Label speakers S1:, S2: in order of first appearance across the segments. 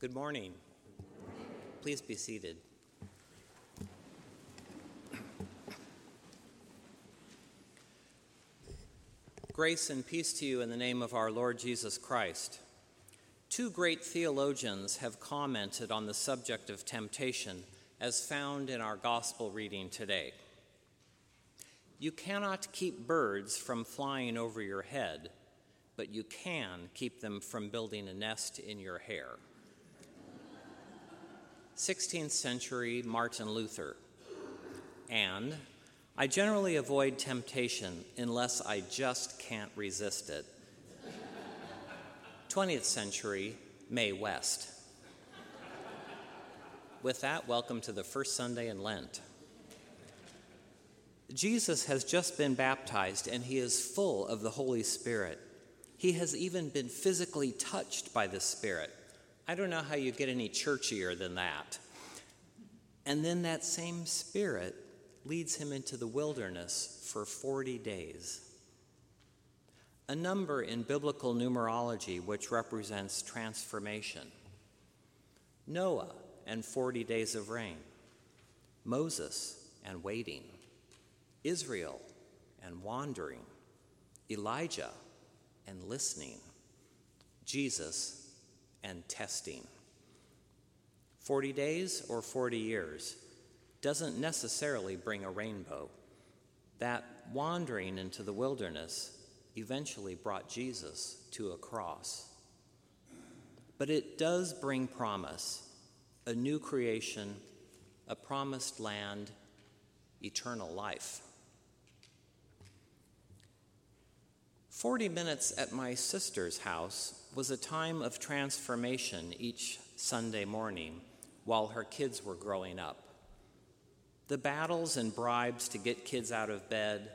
S1: Good morning. Please be seated. Grace and peace to you in the name of our Lord Jesus Christ. Two great theologians have commented on the subject of temptation as found in our gospel reading today. You cannot keep birds from flying over your head, but you can keep them from building a nest in your hair. 16th century Martin Luther. And I generally avoid temptation unless I just can't resist it. 20th century Mae West. With that, welcome to the first Sunday in Lent. Jesus has just been baptized and he is full of the Holy Spirit. He has even been physically touched by the Spirit. I don't know how you get any churchier than that. And then that same Spirit leads him into the wilderness for 40 days. A number in biblical numerology which represents transformation. Noah and 40 days of rain. Moses and waiting. Israel and wandering. Elijah and listening. Jesus and testing. 40 days or 40 years doesn't necessarily bring a rainbow. That wandering into the wilderness eventually brought Jesus to a cross. But it does bring promise a new creation, a promised land, eternal life. 40 minutes at my sister's house was a time of transformation each Sunday morning while her kids were growing up. The battles and bribes to get kids out of bed,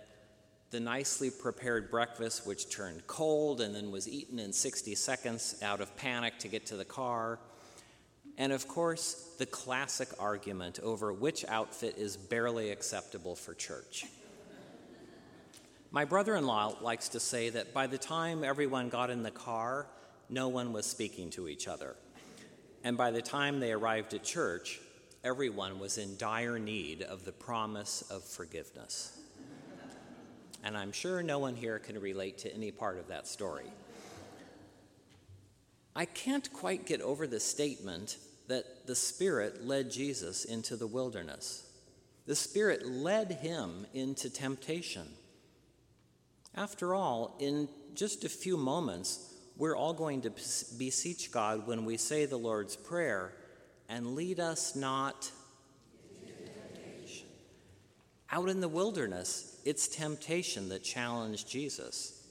S1: the nicely prepared breakfast, which turned cold and then was eaten in 60 seconds out of panic to get to the car, and of course, the classic argument over which outfit is barely acceptable for church. My brother in law likes to say that by the time everyone got in the car, no one was speaking to each other. And by the time they arrived at church, everyone was in dire need of the promise of forgiveness. And I'm sure no one here can relate to any part of that story. I can't quite get over the statement that the Spirit led Jesus into the wilderness. The Spirit led him into temptation. After all, in just a few moments, we're all going to beseech God when we say the Lord's Prayer and lead us not into temptation. out in the wilderness, it's temptation that challenged Jesus.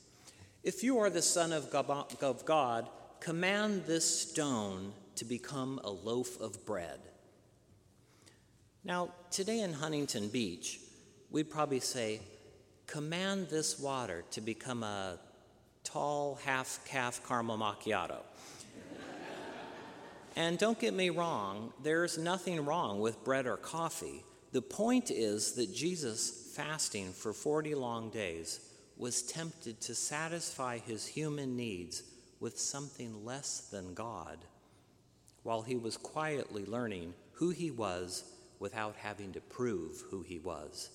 S1: If you are the Son of God, command this stone to become a loaf of bread. Now, today in Huntington Beach, we'd probably say, command this water to become a tall half caf caramel macchiato. and don't get me wrong, there's nothing wrong with bread or coffee. The point is that Jesus, fasting for 40 long days, was tempted to satisfy his human needs with something less than God, while he was quietly learning who he was without having to prove who he was.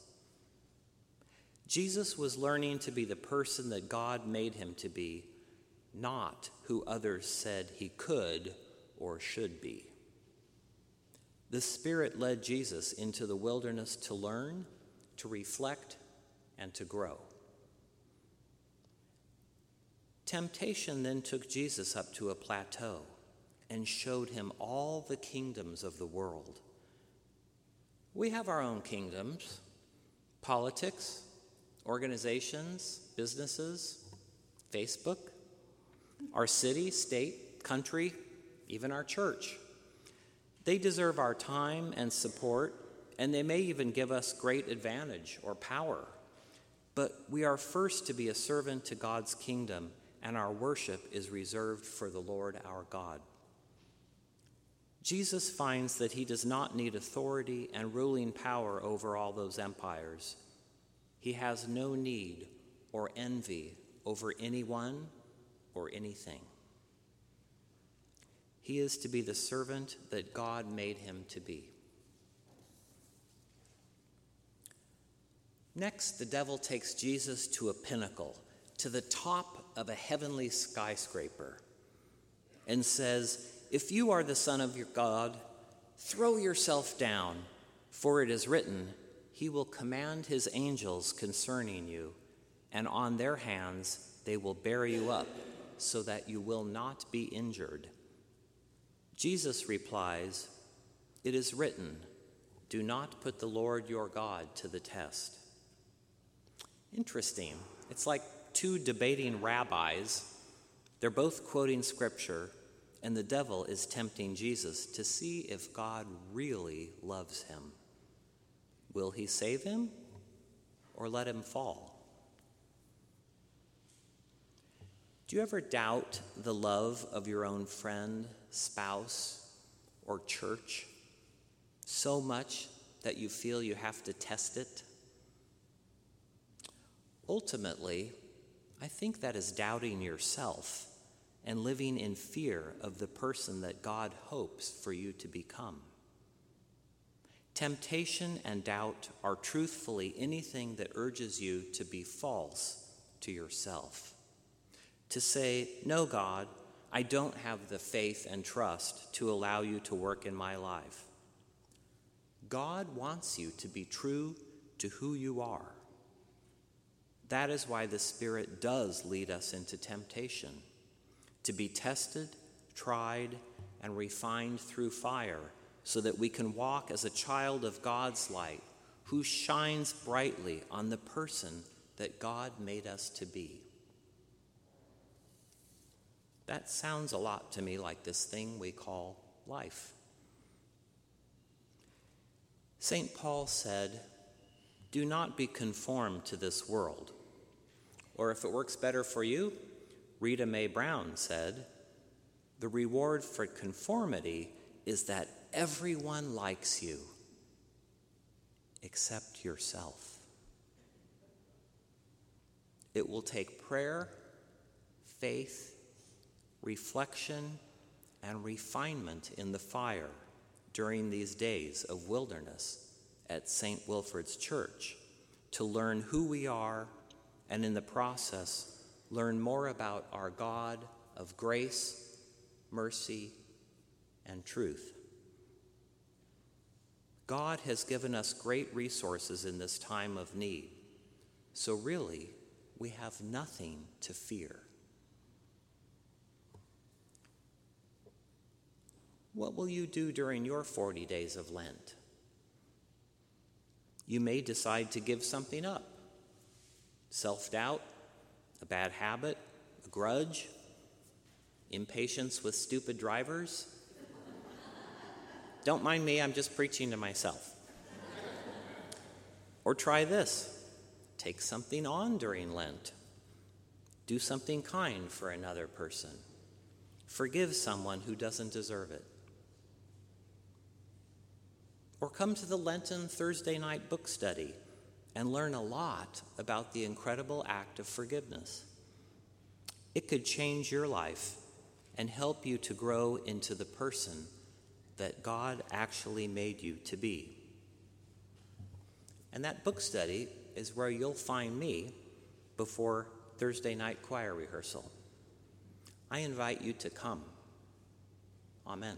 S1: Jesus was learning to be the person that God made him to be, not who others said he could or should be. The Spirit led Jesus into the wilderness to learn, to reflect, and to grow. Temptation then took Jesus up to a plateau and showed him all the kingdoms of the world. We have our own kingdoms politics, organizations, businesses, Facebook, our city, state, country, even our church. They deserve our time and support, and they may even give us great advantage or power. But we are first to be a servant to God's kingdom, and our worship is reserved for the Lord our God. Jesus finds that he does not need authority and ruling power over all those empires. He has no need or envy over anyone or anything. he is to be the servant that God made him to be. Next, the devil takes Jesus to a pinnacle, to the top of a heavenly skyscraper, and says, If you are the Son of your God, throw yourself down, for it is written, He will command His angels concerning you, and on their hands they will bear you up, so that you will not be injured. Jesus replies, It is written, Do not put the Lord your God to the test. Interesting. It's like two debating rabbis. They're both quoting scripture, and the devil is tempting Jesus to see if God really loves him. Will he save him or let him fall? Do you ever doubt the love of your own friend, spouse, or church so much that you feel you have to test it? Ultimately, I think that is doubting yourself and living in fear of the person that God hopes for you to become. Temptation and doubt are truthfully anything that urges you to be false to yourself to say, No, God, I don't have the faith and trust to allow you to work in my life. God wants you to be true to who you are. That is why the Spirit does lead us into temptation to be tested, tried, and refined through fire so that we can walk as a child of God's light who shines brightly on the person that God made us to be. That sounds a lot to me like this thing we call life. St. Paul said, Do not be conformed to this world. Or if it works better for you, Rita Mae Brown said, The reward for conformity is that everyone likes you except yourself. It will take prayer, faith, reflection, and refinement in the fire during these days of wilderness at St. Wilfrid's Church to learn who we are and in the process learn more about our God of grace, mercy, and truth. God has given us great resources in this time of need, so really, we have nothing to fear. What will you do during your 40 days of Lent? You may decide to give something up self doubt, a bad habit, a grudge, impatience with stupid drivers. Don't mind me, I'm just preaching to myself. or try this take something on during Lent, do something kind for another person, forgive someone who doesn't deserve it. Or come to the Lenten Thursday night book study and learn a lot about the incredible act of forgiveness. It could change your life and help you to grow into the person that God actually made you to be. And that book study is where you'll find me before Thursday night choir rehearsal. I invite you to come. Amen.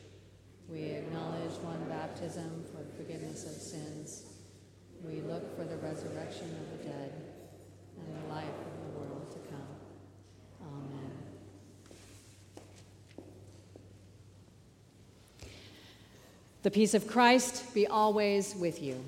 S2: We acknowledge one baptism for the forgiveness of sins. We look for the resurrection of the dead and the life of the world to come. Amen. The peace of Christ be always with you.